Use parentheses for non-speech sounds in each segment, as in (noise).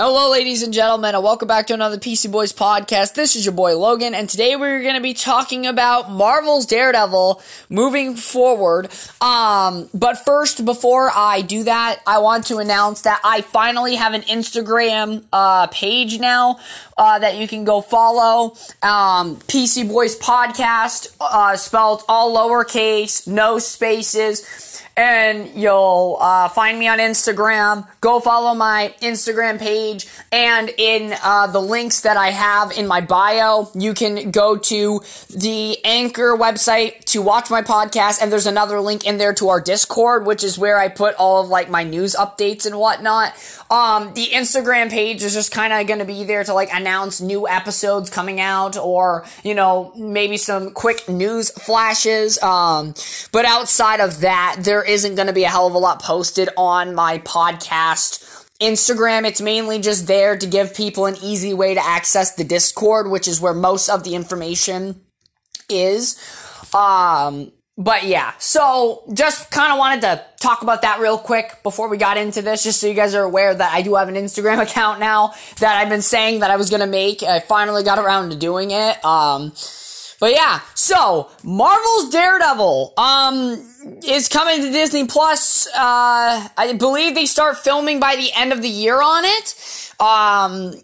Hello, ladies and gentlemen, and welcome back to another PC Boys podcast. This is your boy Logan, and today we're going to be talking about Marvel's Daredevil moving forward. Um, but first, before I do that, I want to announce that I finally have an Instagram uh, page now uh, that you can go follow. Um, PC Boys podcast, uh, spelled all lowercase, no spaces and you'll uh, find me on Instagram. Go follow my Instagram page, and in uh, the links that I have in my bio, you can go to the Anchor website to watch my podcast, and there's another link in there to our Discord, which is where I put all of like my news updates and whatnot. Um, the Instagram page is just kind of going to be there to like announce new episodes coming out, or you know maybe some quick news flashes. Um, but outside of that, there isn't going to be a hell of a lot posted on my podcast. Instagram, it's mainly just there to give people an easy way to access the Discord, which is where most of the information is. Um, but yeah, so just kind of wanted to talk about that real quick before we got into this, just so you guys are aware that I do have an Instagram (laughs) account now that I've been saying that I was gonna make. I finally got around to doing it. Um, but yeah, so Marvel's Daredevil um is coming to Disney Plus. Uh, I believe they start filming by the end of the year on it. Um,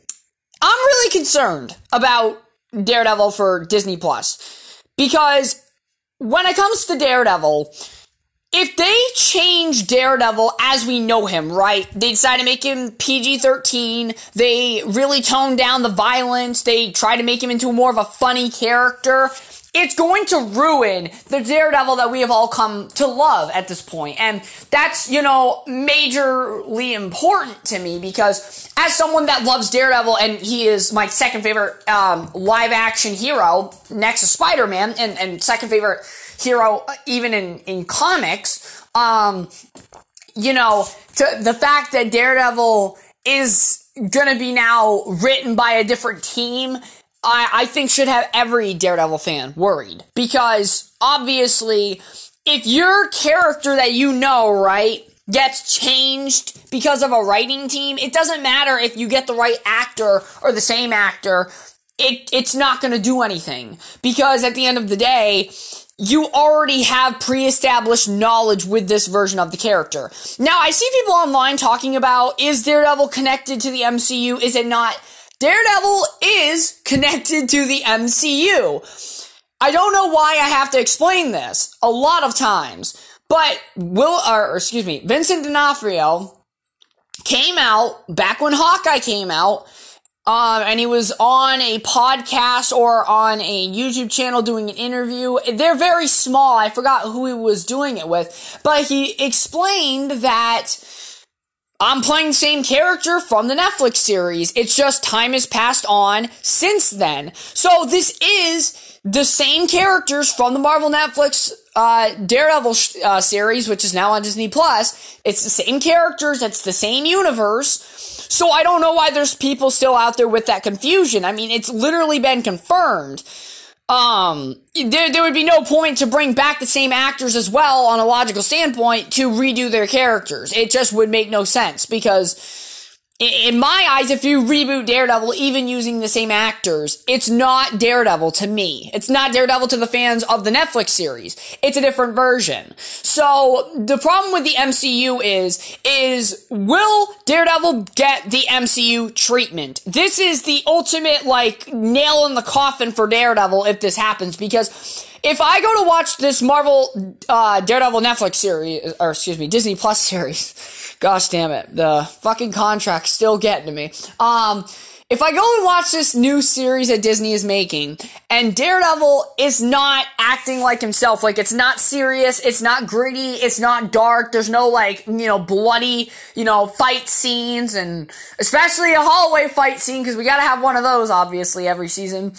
I'm really concerned about Daredevil for Disney Plus because when it comes to Daredevil, if they change Daredevil as we know him, right? They decide to make him PG 13. They really tone down the violence. They try to make him into more of a funny character. It's going to ruin the Daredevil that we have all come to love at this point. And that's, you know, majorly important to me because as someone that loves Daredevil and he is my second favorite um, live action hero next to Spider Man and, and second favorite hero even in, in comics, um, you know, to the fact that Daredevil is gonna be now written by a different team, I, I think should have every Daredevil fan worried. Because obviously, if your character that you know, right, gets changed because of a writing team, it doesn't matter if you get the right actor or the same actor. It, it's not gonna do anything. Because at the end of the day, you already have pre-established knowledge with this version of the character. Now, I see people online talking about, is Daredevil connected to the MCU? Is it not? Daredevil is connected to the MCU. I don't know why I have to explain this a lot of times, but Will, or excuse me, Vincent D'Onofrio came out back when Hawkeye came out um, and he was on a podcast or on a YouTube channel doing an interview. They're very small. I forgot who he was doing it with, but he explained that I'm playing the same character from the Netflix series. It's just time has passed on since then. So this is the same characters from the Marvel Netflix uh, Daredevil uh, series, which is now on Disney Plus. It's the same characters. It's the same universe. So I don't know why there's people still out there with that confusion. I mean, it's literally been confirmed. Um, there, there would be no point to bring back the same actors as well on a logical standpoint to redo their characters. It just would make no sense because in my eyes, if you reboot Daredevil, even using the same actors, it's not Daredevil to me. It's not Daredevil to the fans of the Netflix series. It's a different version. So the problem with the MCU is, is will Daredevil get the MCU treatment? This is the ultimate, like, nail in the coffin for Daredevil if this happens because if I go to watch this Marvel uh, Daredevil Netflix series, or excuse me, Disney Plus series, (laughs) gosh damn it, the fucking contract's still getting to me. Um, if I go and watch this new series that Disney is making, and Daredevil is not acting like himself, like it's not serious, it's not gritty, it's not dark, there's no like, you know, bloody, you know, fight scenes, and especially a hallway fight scene, because we gotta have one of those, obviously, every season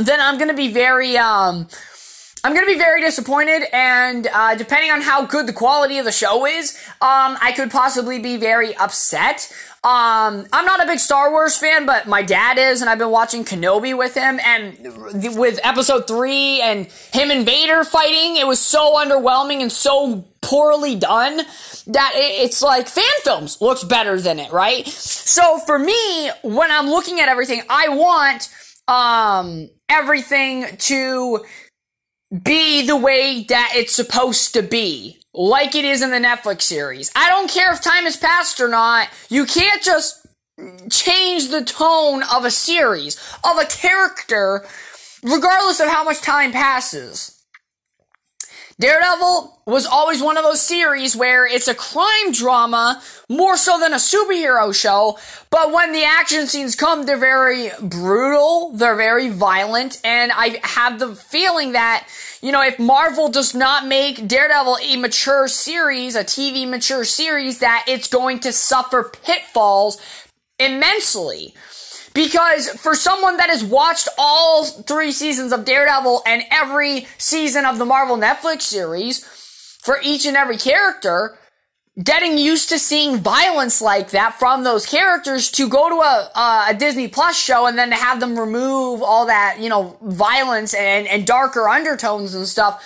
then I'm gonna be very, um, I'm going to be very disappointed, and uh, depending on how good the quality of the show is, um, I could possibly be very upset. Um, I'm not a big Star Wars fan, but my dad is, and I've been watching Kenobi with him, and with episode three and him and Vader fighting, it was so underwhelming and so poorly done that it's like fan films looks better than it, right? So for me, when I'm looking at everything, I want, um, everything to be the way that it's supposed to be like it is in the Netflix series. I don't care if time has passed or not. You can't just change the tone of a series, of a character, regardless of how much time passes. Daredevil was always one of those series where it's a crime drama more so than a superhero show, but when the action scenes come, they're very brutal, they're very violent, and I have the feeling that you know, if Marvel does not make Daredevil a mature series, a TV mature series, that it's going to suffer pitfalls immensely. Because for someone that has watched all three seasons of Daredevil and every season of the Marvel Netflix series, for each and every character, getting used to seeing violence like that from those characters to go to a, a Disney Plus show and then to have them remove all that, you know, violence and, and darker undertones and stuff.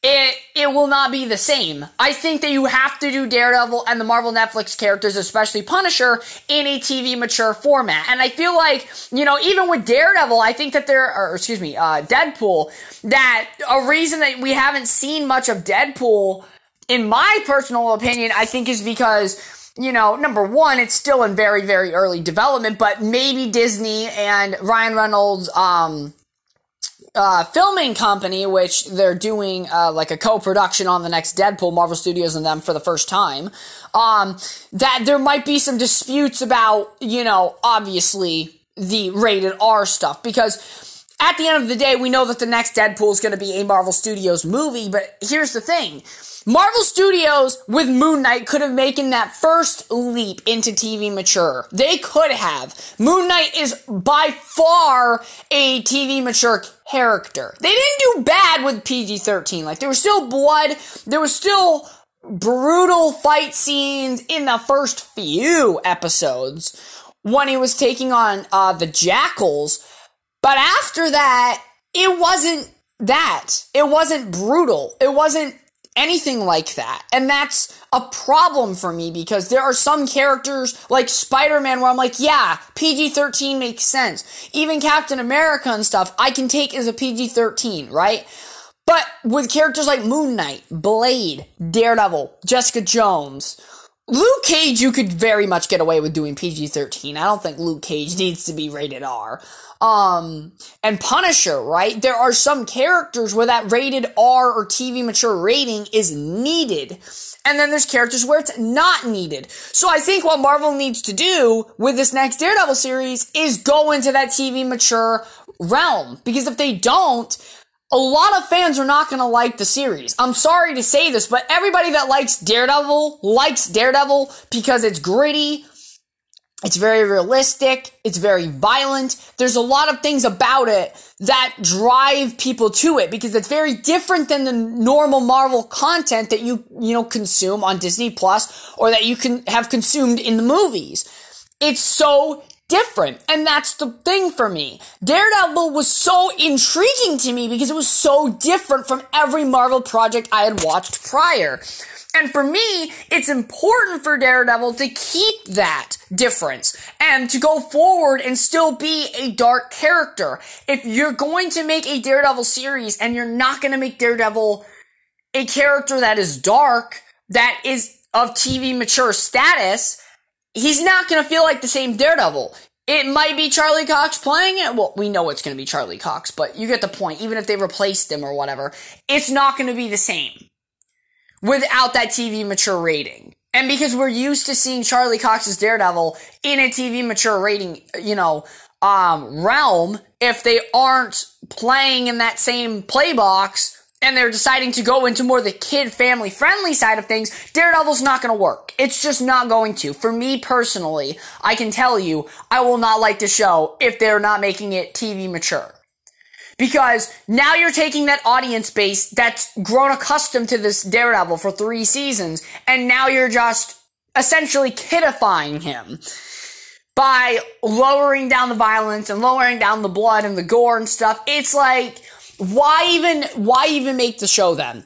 It, it will not be the same. I think that you have to do Daredevil and the Marvel Netflix characters, especially Punisher, in a TV mature format. And I feel like, you know, even with Daredevil, I think that there, or excuse me, uh, Deadpool, that a reason that we haven't seen much of Deadpool in my personal opinion, I think is because you know, number one, it's still in very, very early development, but maybe Disney and Ryan Reynolds, um, uh, filming company, which they're doing, uh, like a co-production on the next Deadpool, Marvel Studios and them for the first time, um, that there might be some disputes about, you know, obviously the rated R stuff, because at the end of the day, we know that the next Deadpool is going to be a Marvel Studios movie, but here's the thing. Marvel Studios with Moon Knight could have making that first leap into TV mature. They could have. Moon Knight is by far a TV mature character. They didn't do bad with PG-13. Like there was still blood, there was still brutal fight scenes in the first few episodes when he was taking on uh, the Jackals. But after that, it wasn't that. It wasn't brutal. It wasn't anything like that. And that's a problem for me because there are some characters like Spider-Man where I'm like, yeah, PG-13 makes sense. Even Captain America and stuff, I can take as a PG-13, right? But with characters like Moon Knight, Blade, Daredevil, Jessica Jones, Luke Cage, you could very much get away with doing PG-13. I don't think Luke Cage needs to be rated R um, and Punisher, right? There are some characters where that rated R or TV mature rating is needed. And then there's characters where it's not needed. So I think what Marvel needs to do with this next Daredevil series is go into that TV mature realm. Because if they don't, a lot of fans are not going to like the series. I'm sorry to say this, but everybody that likes Daredevil likes Daredevil because it's gritty, it's very realistic. It's very violent. There's a lot of things about it that drive people to it because it's very different than the normal Marvel content that you, you know, consume on Disney Plus or that you can have consumed in the movies. It's so different. And that's the thing for me. Daredevil was so intriguing to me because it was so different from every Marvel project I had watched prior. And for me, it's important for Daredevil to keep that difference and to go forward and still be a dark character. If you're going to make a Daredevil series and you're not going to make Daredevil a character that is dark, that is of TV mature status, he's not going to feel like the same Daredevil. It might be Charlie Cox playing it. Well, we know it's going to be Charlie Cox, but you get the point. Even if they replaced him or whatever, it's not going to be the same without that TV mature rating. And because we're used to seeing Charlie Cox's Daredevil in a TV mature rating, you know, um, realm, if they aren't playing in that same play box and they're deciding to go into more the kid family friendly side of things, Daredevil's not going to work. It's just not going to. For me personally, I can tell you, I will not like the show if they're not making it TV mature. Because now you're taking that audience base that's grown accustomed to this Daredevil for three seasons, and now you're just essentially kidifying him by lowering down the violence and lowering down the blood and the gore and stuff. It's like, why even, why even make the show then?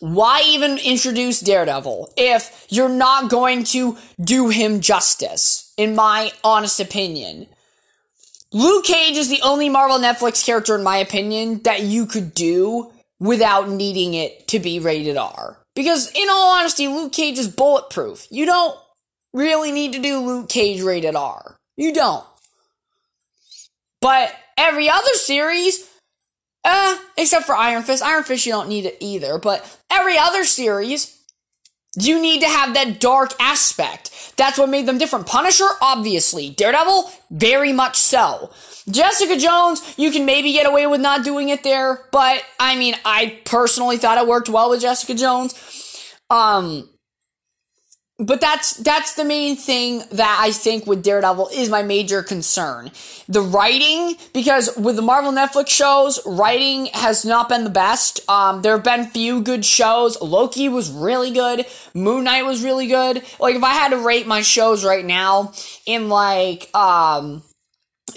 Why even introduce Daredevil if you're not going to do him justice, in my honest opinion? Luke Cage is the only Marvel Netflix character, in my opinion, that you could do without needing it to be rated R. Because, in all honesty, Luke Cage is bulletproof. You don't really need to do Luke Cage rated R. You don't. But every other series, uh, except for Iron Fist. Iron Fist, you don't need it either. But every other series, you need to have that dark aspect. That's what made them different. Punisher, obviously. Daredevil, very much so. Jessica Jones, you can maybe get away with not doing it there, but I mean, I personally thought it worked well with Jessica Jones. Um, but that's that's the main thing that I think with Daredevil is my major concern. The writing, because with the Marvel Netflix shows, writing has not been the best. Um, there have been few good shows. Loki was really good. Moon Knight was really good. Like if I had to rate my shows right now in like um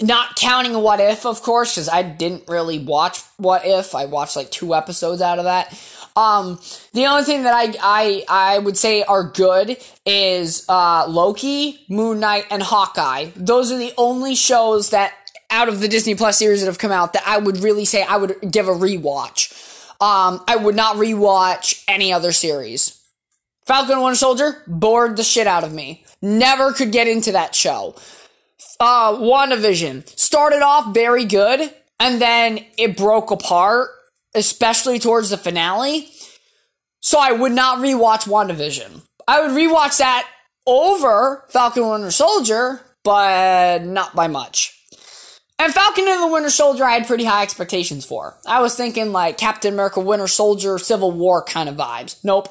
not counting What If, of course, because I didn't really watch What If. I watched like two episodes out of that. Um, the only thing that I, I, I would say are good is, uh, Loki, Moon Knight, and Hawkeye. Those are the only shows that out of the Disney Plus series that have come out that I would really say I would give a rewatch. Um, I would not rewatch any other series. Falcon Winter Soldier bored the shit out of me. Never could get into that show. Uh, WandaVision started off very good, and then it broke apart especially towards the finale. So I would not rewatch WandaVision. I would rewatch that over Falcon and Winter Soldier, but not by much. And Falcon and the Winter Soldier, I had pretty high expectations for. I was thinking like Captain America, Winter Soldier, Civil War kind of vibes. Nope.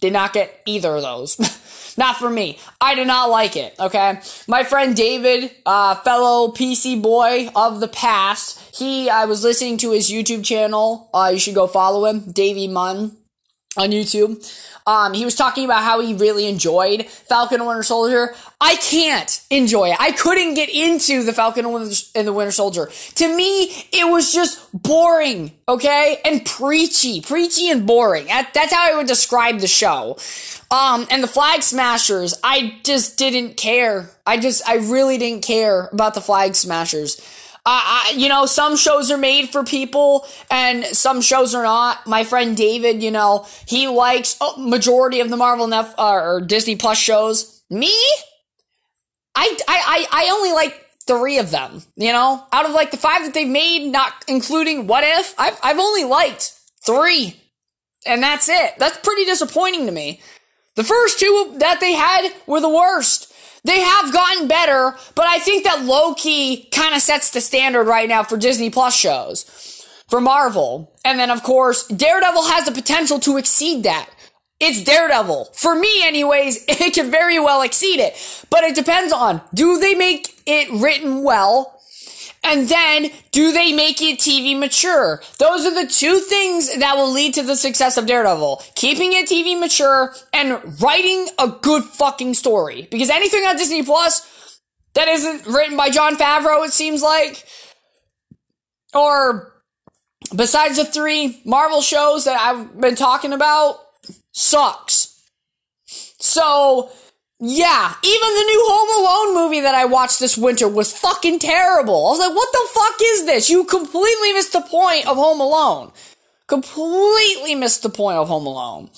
Did not get either of those. (laughs) not for me. I did not like it, okay? My friend David, uh, fellow PC boy of the past, he, I was listening to his YouTube channel. Uh, you should go follow him, Davey Munn on YouTube. Um, he was talking about how he really enjoyed Falcon and Winter Soldier. I can't enjoy it. I couldn't get into the Falcon and the Winter Soldier. To me, it was just boring, okay? And preachy. Preachy and boring. that's how I would describe the show. Um, and the Flag Smashers, I just didn't care. I just, I really didn't care about the Flag Smashers. Uh, you know, some shows are made for people and some shows are not. My friend David, you know, he likes a majority of the Marvel Nef- uh, or Disney Plus shows. Me? I, I, I, I only like three of them, you know? Out of like the five that they've made, not including What If, I've, I've only liked three. And that's it. That's pretty disappointing to me. The first two that they had were the worst. They have gotten better, but I think that Loki kind of sets the standard right now for Disney Plus shows. For Marvel. And then, of course, Daredevil has the potential to exceed that. It's Daredevil. For me, anyways, (laughs) it could very well exceed it. But it depends on, do they make it written well? And then, do they make it TV mature? Those are the two things that will lead to the success of Daredevil. Keeping it TV mature and writing a good fucking story. Because anything on Disney Plus that isn't written by Jon Favreau, it seems like, or besides the three Marvel shows that I've been talking about, sucks. So, yeah, even the new Home Alone movie that I watched this winter was fucking terrible. I was like, what the fuck is this? You completely missed the point of Home Alone. Completely missed the point of Home Alone.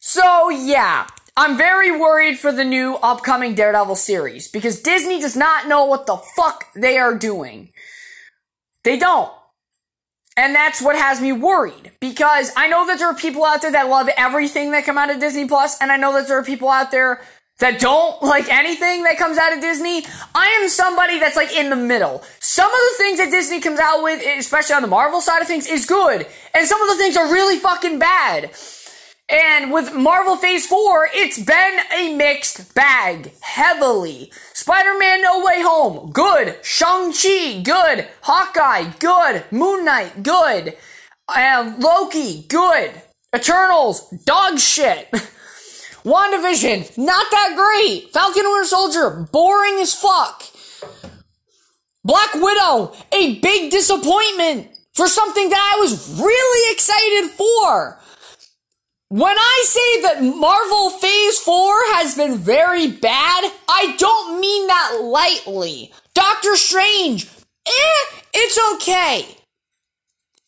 So, yeah, I'm very worried for the new upcoming Daredevil series because Disney does not know what the fuck they are doing. They don't. And that's what has me worried because I know that there are people out there that love everything that come out of Disney Plus, and I know that there are people out there that don't like anything that comes out of Disney. I am somebody that's like in the middle. Some of the things that Disney comes out with, especially on the Marvel side of things, is good, and some of the things are really fucking bad. And with Marvel Phase 4, it's been a mixed bag. Heavily. Spider-Man No Way Home, good. Shang-Chi, good. Hawkeye, good. Moon Knight, good. Uh, Loki, good. Eternals, dog shit. (laughs) WandaVision, not that great. Falcon Winter Soldier, boring as fuck. Black Widow, a big disappointment for something that I was really excited for. When I say that Marvel Phase 4 has been very bad, I don't mean that lightly. Doctor Strange, eh, it's okay.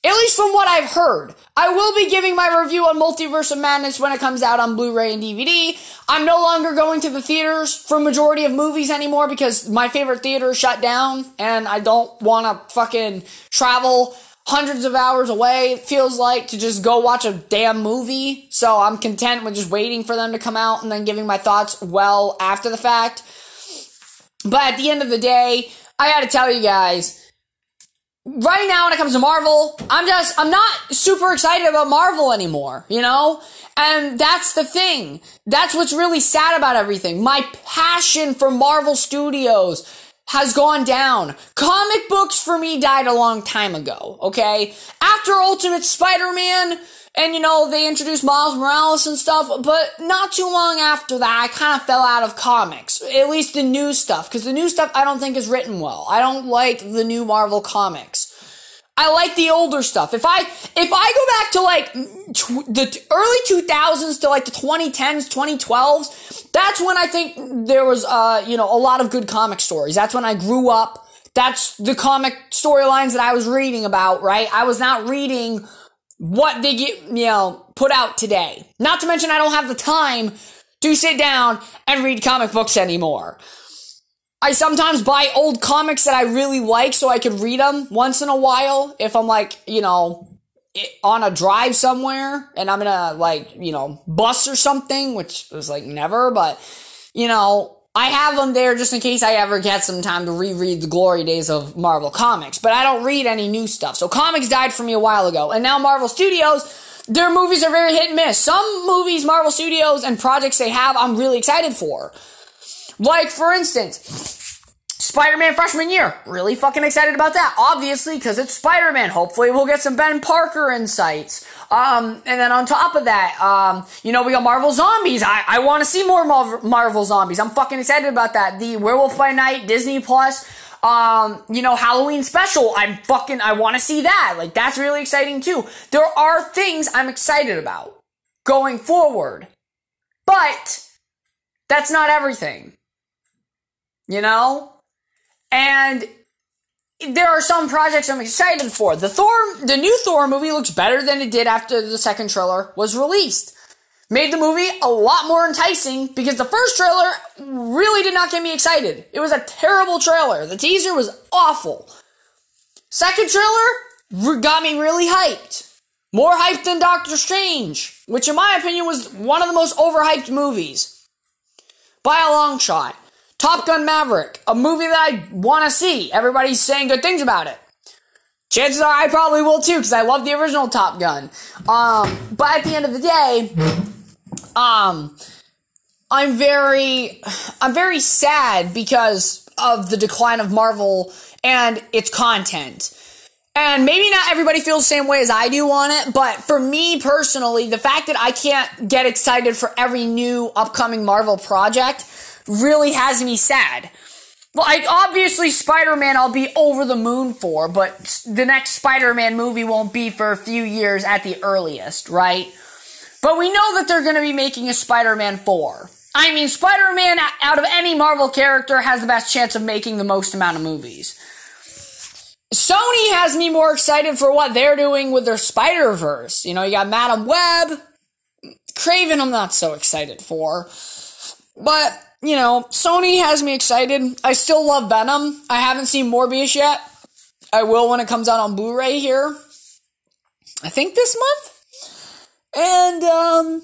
At least from what I've heard. I will be giving my review on Multiverse of Madness when it comes out on Blu-ray and DVD. I'm no longer going to the theaters for majority of movies anymore because my favorite theater shut down and I don't want to fucking travel hundreds of hours away, it feels like, to just go watch a damn movie. So I'm content with just waiting for them to come out and then giving my thoughts well after the fact. But at the end of the day, I gotta tell you guys, right now when it comes to Marvel, I'm just, I'm not super excited about Marvel anymore, you know? And that's the thing. That's what's really sad about everything. My passion for Marvel Studios, has gone down. Comic books for me died a long time ago, okay? After Ultimate Spider-Man, and you know, they introduced Miles Morales and stuff, but not too long after that, I kind of fell out of comics. At least the new stuff, because the new stuff I don't think is written well. I don't like the new Marvel comics. I like the older stuff. If I if I go back to like tw- the early 2000s to like the 2010s, 2012s, that's when I think there was uh you know a lot of good comic stories. That's when I grew up. That's the comic storylines that I was reading about, right? I was not reading what they get, you know, put out today. Not to mention I don't have the time to sit down and read comic books anymore. I sometimes buy old comics that I really like so I can read them once in a while if I'm like, you know, on a drive somewhere and I'm gonna like, you know, bus or something, which is like never, but you know, I have them there just in case I ever get some time to reread the glory days of Marvel Comics, but I don't read any new stuff. So comics died for me a while ago, and now Marvel Studios, their movies are very hit and miss. Some movies, Marvel Studios, and projects they have, I'm really excited for. Like, for instance, Spider-Man freshman year. Really fucking excited about that. Obviously, because it's Spider-Man. Hopefully we'll get some Ben Parker insights. Um, and then on top of that, um, you know, we got Marvel Zombies. I, I want to see more Marvel Zombies. I'm fucking excited about that. The Werewolf by Night, Disney Plus, um, you know, Halloween special. I'm fucking, I want to see that. Like, that's really exciting too. There are things I'm excited about going forward. But, that's not everything. You know? And there are some projects I'm excited for. The Thor, the new Thor movie looks better than it did after the second trailer was released. Made the movie a lot more enticing because the first trailer really did not get me excited. It was a terrible trailer. The teaser was awful. Second trailer got me really hyped. More hyped than Doctor Strange, which in my opinion was one of the most overhyped movies. By a long shot. Top Gun Maverick, a movie that I want to see. Everybody's saying good things about it. Chances are I probably will too because I love the original Top Gun. Um, but at the end of the day, um, I'm very, I'm very sad because of the decline of Marvel and its content. And maybe not everybody feels the same way as I do on it, but for me personally, the fact that I can't get excited for every new upcoming Marvel project really has me sad. Like, obviously, Spider Man I'll be over the moon for, but the next Spider Man movie won't be for a few years at the earliest, right? But we know that they're going to be making a Spider Man 4. I mean, Spider Man, out of any Marvel character, has the best chance of making the most amount of movies. Sony has me more excited for what they're doing with their Spider Verse. You know, you got Madame Web. Kraven, I'm not so excited for. But you know, Sony has me excited. I still love Venom. I haven't seen Morbius yet. I will when it comes out on Blu-ray here. I think this month. And um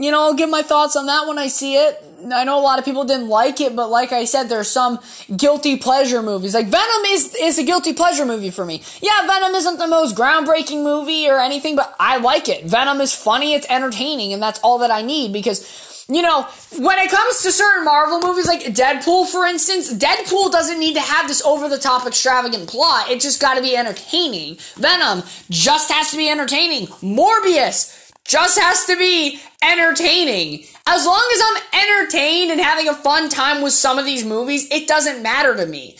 you know, I'll give my thoughts on that when I see it. I know a lot of people didn't like it, but like I said, there's some guilty pleasure movies. Like Venom is is a guilty pleasure movie for me. Yeah, Venom isn't the most groundbreaking movie or anything, but I like it. Venom is funny, it's entertaining, and that's all that I need because you know, when it comes to certain Marvel movies like Deadpool, for instance, Deadpool doesn't need to have this over the top extravagant plot. It just got to be entertaining. Venom just has to be entertaining. Morbius just has to be entertaining. As long as I'm entertained and having a fun time with some of these movies, it doesn't matter to me.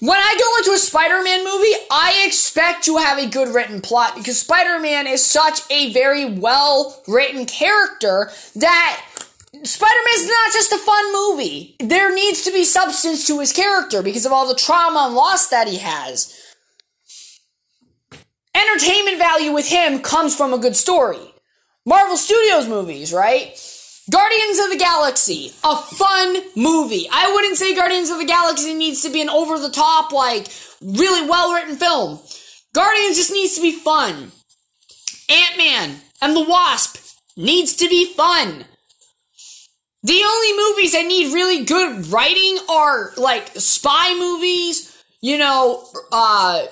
When I go into a Spider-Man movie, I expect to have a good written plot because Spider-Man is such a very well written character that Spider-Man's not just a fun movie. There needs to be substance to his character because of all the trauma and loss that he has. Entertainment value with him comes from a good story. Marvel Studios movies, right? Guardians of the Galaxy, a fun movie. I wouldn't say Guardians of the Galaxy needs to be an over the top, like, really well written film. Guardians just needs to be fun. Ant Man and the Wasp needs to be fun. The only movies that need really good writing are like spy movies, you know, uh,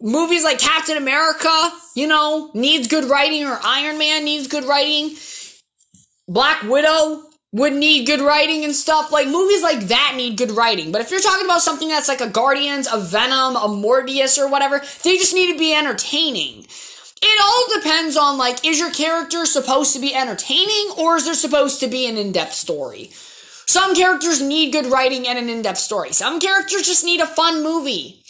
movies like Captain America, you know, needs good writing, or Iron Man needs good writing. Black Widow would need good writing and stuff. Like movies like that need good writing. But if you're talking about something that's like a Guardians, a Venom, a Morbius, or whatever, they just need to be entertaining. It all depends on like, is your character supposed to be entertaining or is there supposed to be an in-depth story? Some characters need good writing and an in-depth story. Some characters just need a fun movie.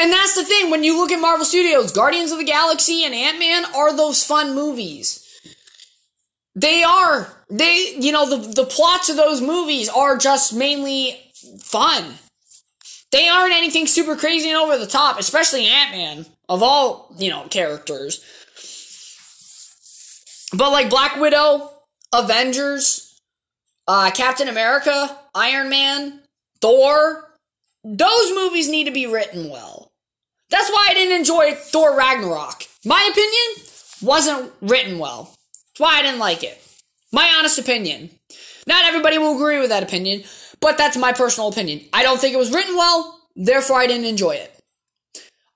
And that's the thing, when you look at Marvel Studios, Guardians of the Galaxy and Ant-Man are those fun movies. They are. They, you know, the, the plots of those movies are just mainly fun. They aren't anything super crazy and over the top, especially Ant-Man, of all, you know, characters. But like Black Widow, Avengers, uh, Captain America, Iron Man, Thor, those movies need to be written well. That's why I didn't enjoy Thor Ragnarok. My opinion wasn't written well. That's why I didn't like it. My honest opinion. Not everybody will agree with that opinion, but that's my personal opinion. I don't think it was written well, therefore I didn't enjoy it.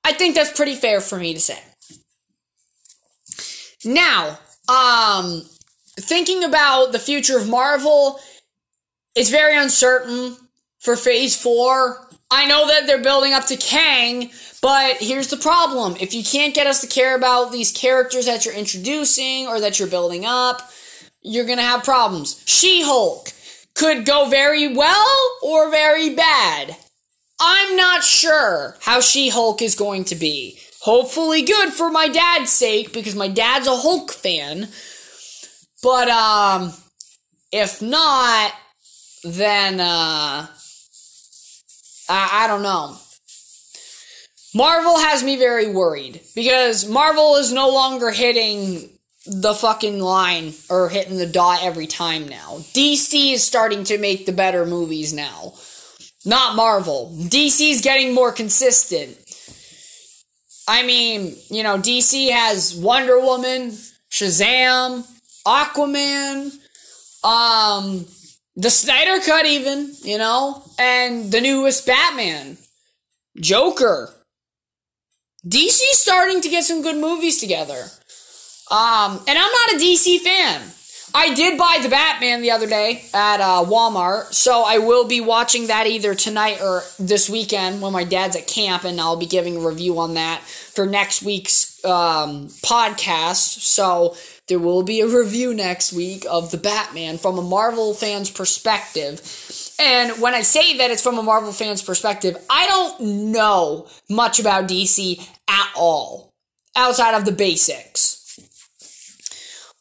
I think that's pretty fair for me to say. Now, um, thinking about the future of Marvel, it's very uncertain for phase four. I know that they're building up to Kang, but here's the problem. If you can't get us to care about these characters that you're introducing or that you're building up, you're gonna have problems. She-Hulk could go very well or very bad. I'm not sure how She-Hulk is going to be. Hopefully good for my dad's sake because my dad's a Hulk fan. But um if not then uh I, I don't know. Marvel has me very worried because Marvel is no longer hitting the fucking line or hitting the dot every time now. DC is starting to make the better movies now. Not Marvel. DC is getting more consistent. I mean, you know, DC has Wonder Woman, Shazam, Aquaman, um, the Snyder Cut, even, you know, and the newest Batman, Joker. DC's starting to get some good movies together. Um, and I'm not a DC fan. I did buy the Batman the other day at uh, Walmart, so I will be watching that either tonight or this weekend when my dad's at camp, and I'll be giving a review on that for next week's um, podcast. So there will be a review next week of the Batman from a Marvel fan's perspective. And when I say that it's from a Marvel fan's perspective, I don't know much about DC at all outside of the basics.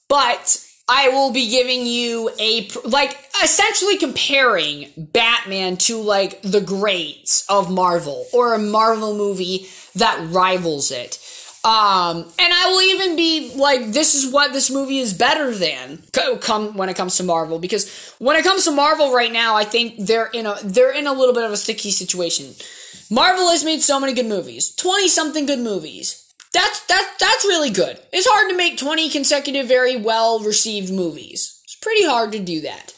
But I will be giving you a like essentially comparing Batman to like the greats of Marvel or a Marvel movie that rivals it. Um, and I will even be like, this is what this movie is better than come when it comes to Marvel because when it comes to Marvel right now, I think they're in a they're in a little bit of a sticky situation. Marvel has made so many good movies, twenty something good movies. that's that that's really good. It's hard to make 20 consecutive very well received movies. It's pretty hard to do that.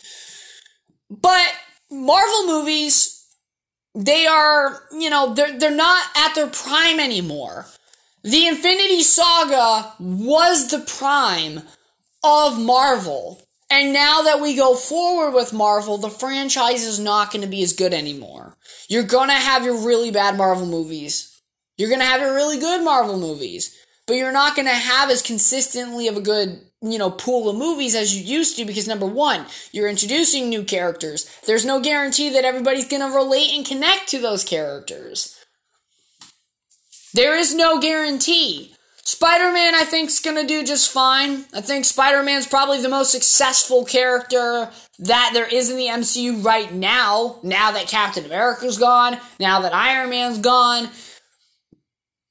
But Marvel movies they are, you know, they're they're not at their prime anymore. The Infinity Saga was the prime of Marvel. And now that we go forward with Marvel, the franchise is not going to be as good anymore. You're going to have your really bad Marvel movies. You're going to have your really good Marvel movies. But you're not going to have as consistently of a good, you know, pool of movies as you used to because number one, you're introducing new characters. There's no guarantee that everybody's going to relate and connect to those characters. There is no guarantee. Spider Man, I think, is going to do just fine. I think Spider Man's probably the most successful character that there is in the MCU right now. Now that Captain America's gone, now that Iron Man's gone,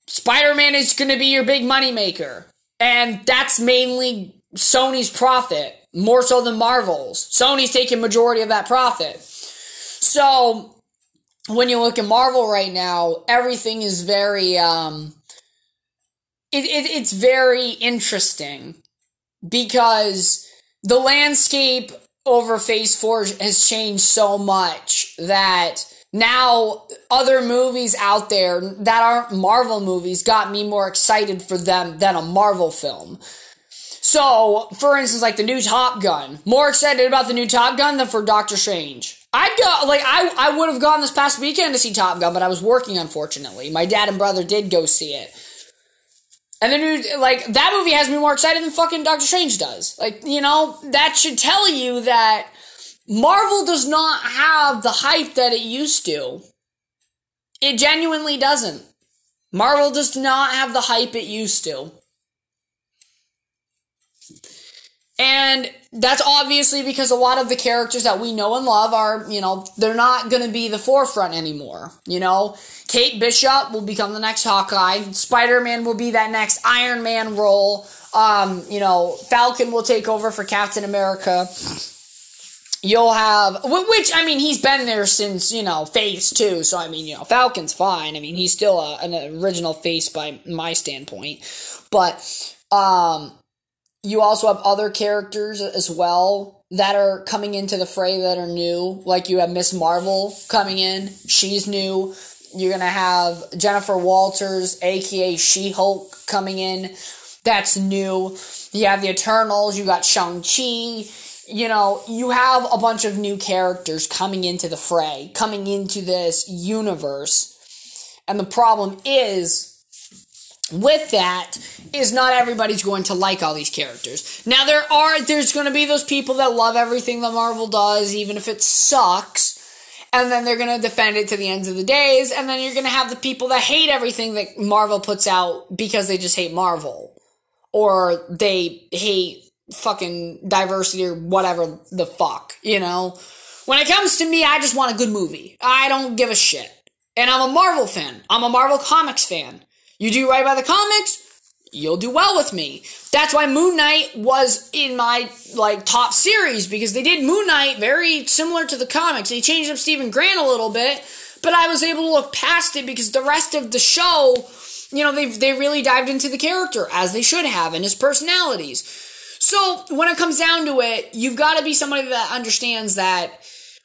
Spider Man is going to be your big money maker. And that's mainly Sony's profit, more so than Marvel's. Sony's taking majority of that profit. So, when you look at Marvel right now, everything is very um, it, it, it's very interesting because the landscape over phase four has changed so much that now other movies out there that aren't Marvel movies got me more excited for them than a Marvel film. So, for instance, like the new Top Gun, more excited about the new Top Gun than for Doctor Strange. I'd go like I I would have gone this past weekend to see Top Gun, but I was working unfortunately. My dad and brother did go see it. And the new, like, that movie has me more excited than fucking Doctor Strange does. Like, you know, that should tell you that Marvel does not have the hype that it used to. It genuinely doesn't. Marvel does not have the hype it used to. And that's obviously because a lot of the characters that we know and love are, you know, they're not going to be the forefront anymore. You know, Kate Bishop will become the next Hawkeye. Spider Man will be that next Iron Man role. Um, you know, Falcon will take over for Captain America. You'll have, which, I mean, he's been there since, you know, phase two. So, I mean, you know, Falcon's fine. I mean, he's still a, an original face by my standpoint. But, um, you also have other characters as well that are coming into the fray that are new. Like you have Miss Marvel coming in. She's new. You're to have Jennifer Walters, aka She Hulk, coming in. That's new. You have the Eternals. You got Shang-Chi. You know, you have a bunch of new characters coming into the fray, coming into this universe. And the problem is, with that is not everybody's going to like all these characters. Now there are there's going to be those people that love everything that Marvel does even if it sucks and then they're going to defend it to the ends of the days and then you're going to have the people that hate everything that Marvel puts out because they just hate Marvel or they hate fucking diversity or whatever the fuck, you know. When it comes to me, I just want a good movie. I don't give a shit. And I'm a Marvel fan. I'm a Marvel Comics fan. You do right by the comics, you'll do well with me. That's why Moon Knight was in my like top series because they did Moon Knight very similar to the comics. They changed up Steven Grant a little bit, but I was able to look past it because the rest of the show, you know, they they really dived into the character as they should have and his personalities. So when it comes down to it, you've got to be somebody that understands that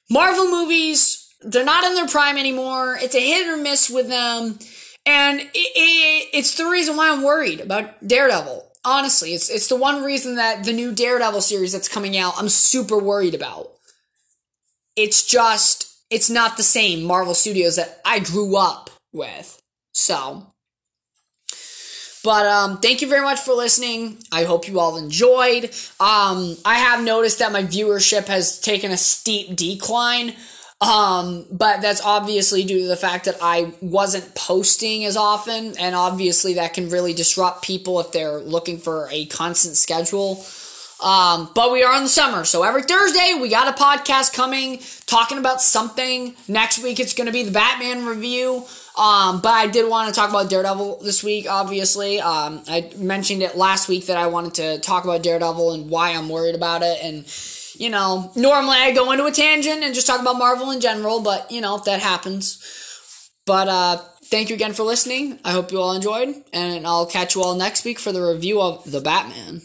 Marvel movies they're not in their prime anymore. It's a hit or miss with them and it, it, it's the reason why I'm worried about Daredevil. Honestly, it's it's the one reason that the new Daredevil series that's coming out, I'm super worried about. It's just it's not the same Marvel Studios that I grew up with. So, but um, thank you very much for listening. I hope you all enjoyed. Um, I have noticed that my viewership has taken a steep decline. Um, but that's obviously due to the fact that I wasn't posting as often, and obviously that can really disrupt people if they're looking for a constant schedule. Um, but we are in the summer, so every Thursday we got a podcast coming talking about something. Next week it's going to be the Batman review. Um, but I did want to talk about Daredevil this week, obviously. Um, I mentioned it last week that I wanted to talk about Daredevil and why I'm worried about it. And you know, normally I go into a tangent and just talk about Marvel in general, but you know, if that happens. But uh, thank you again for listening. I hope you all enjoyed, and I'll catch you all next week for the review of The Batman.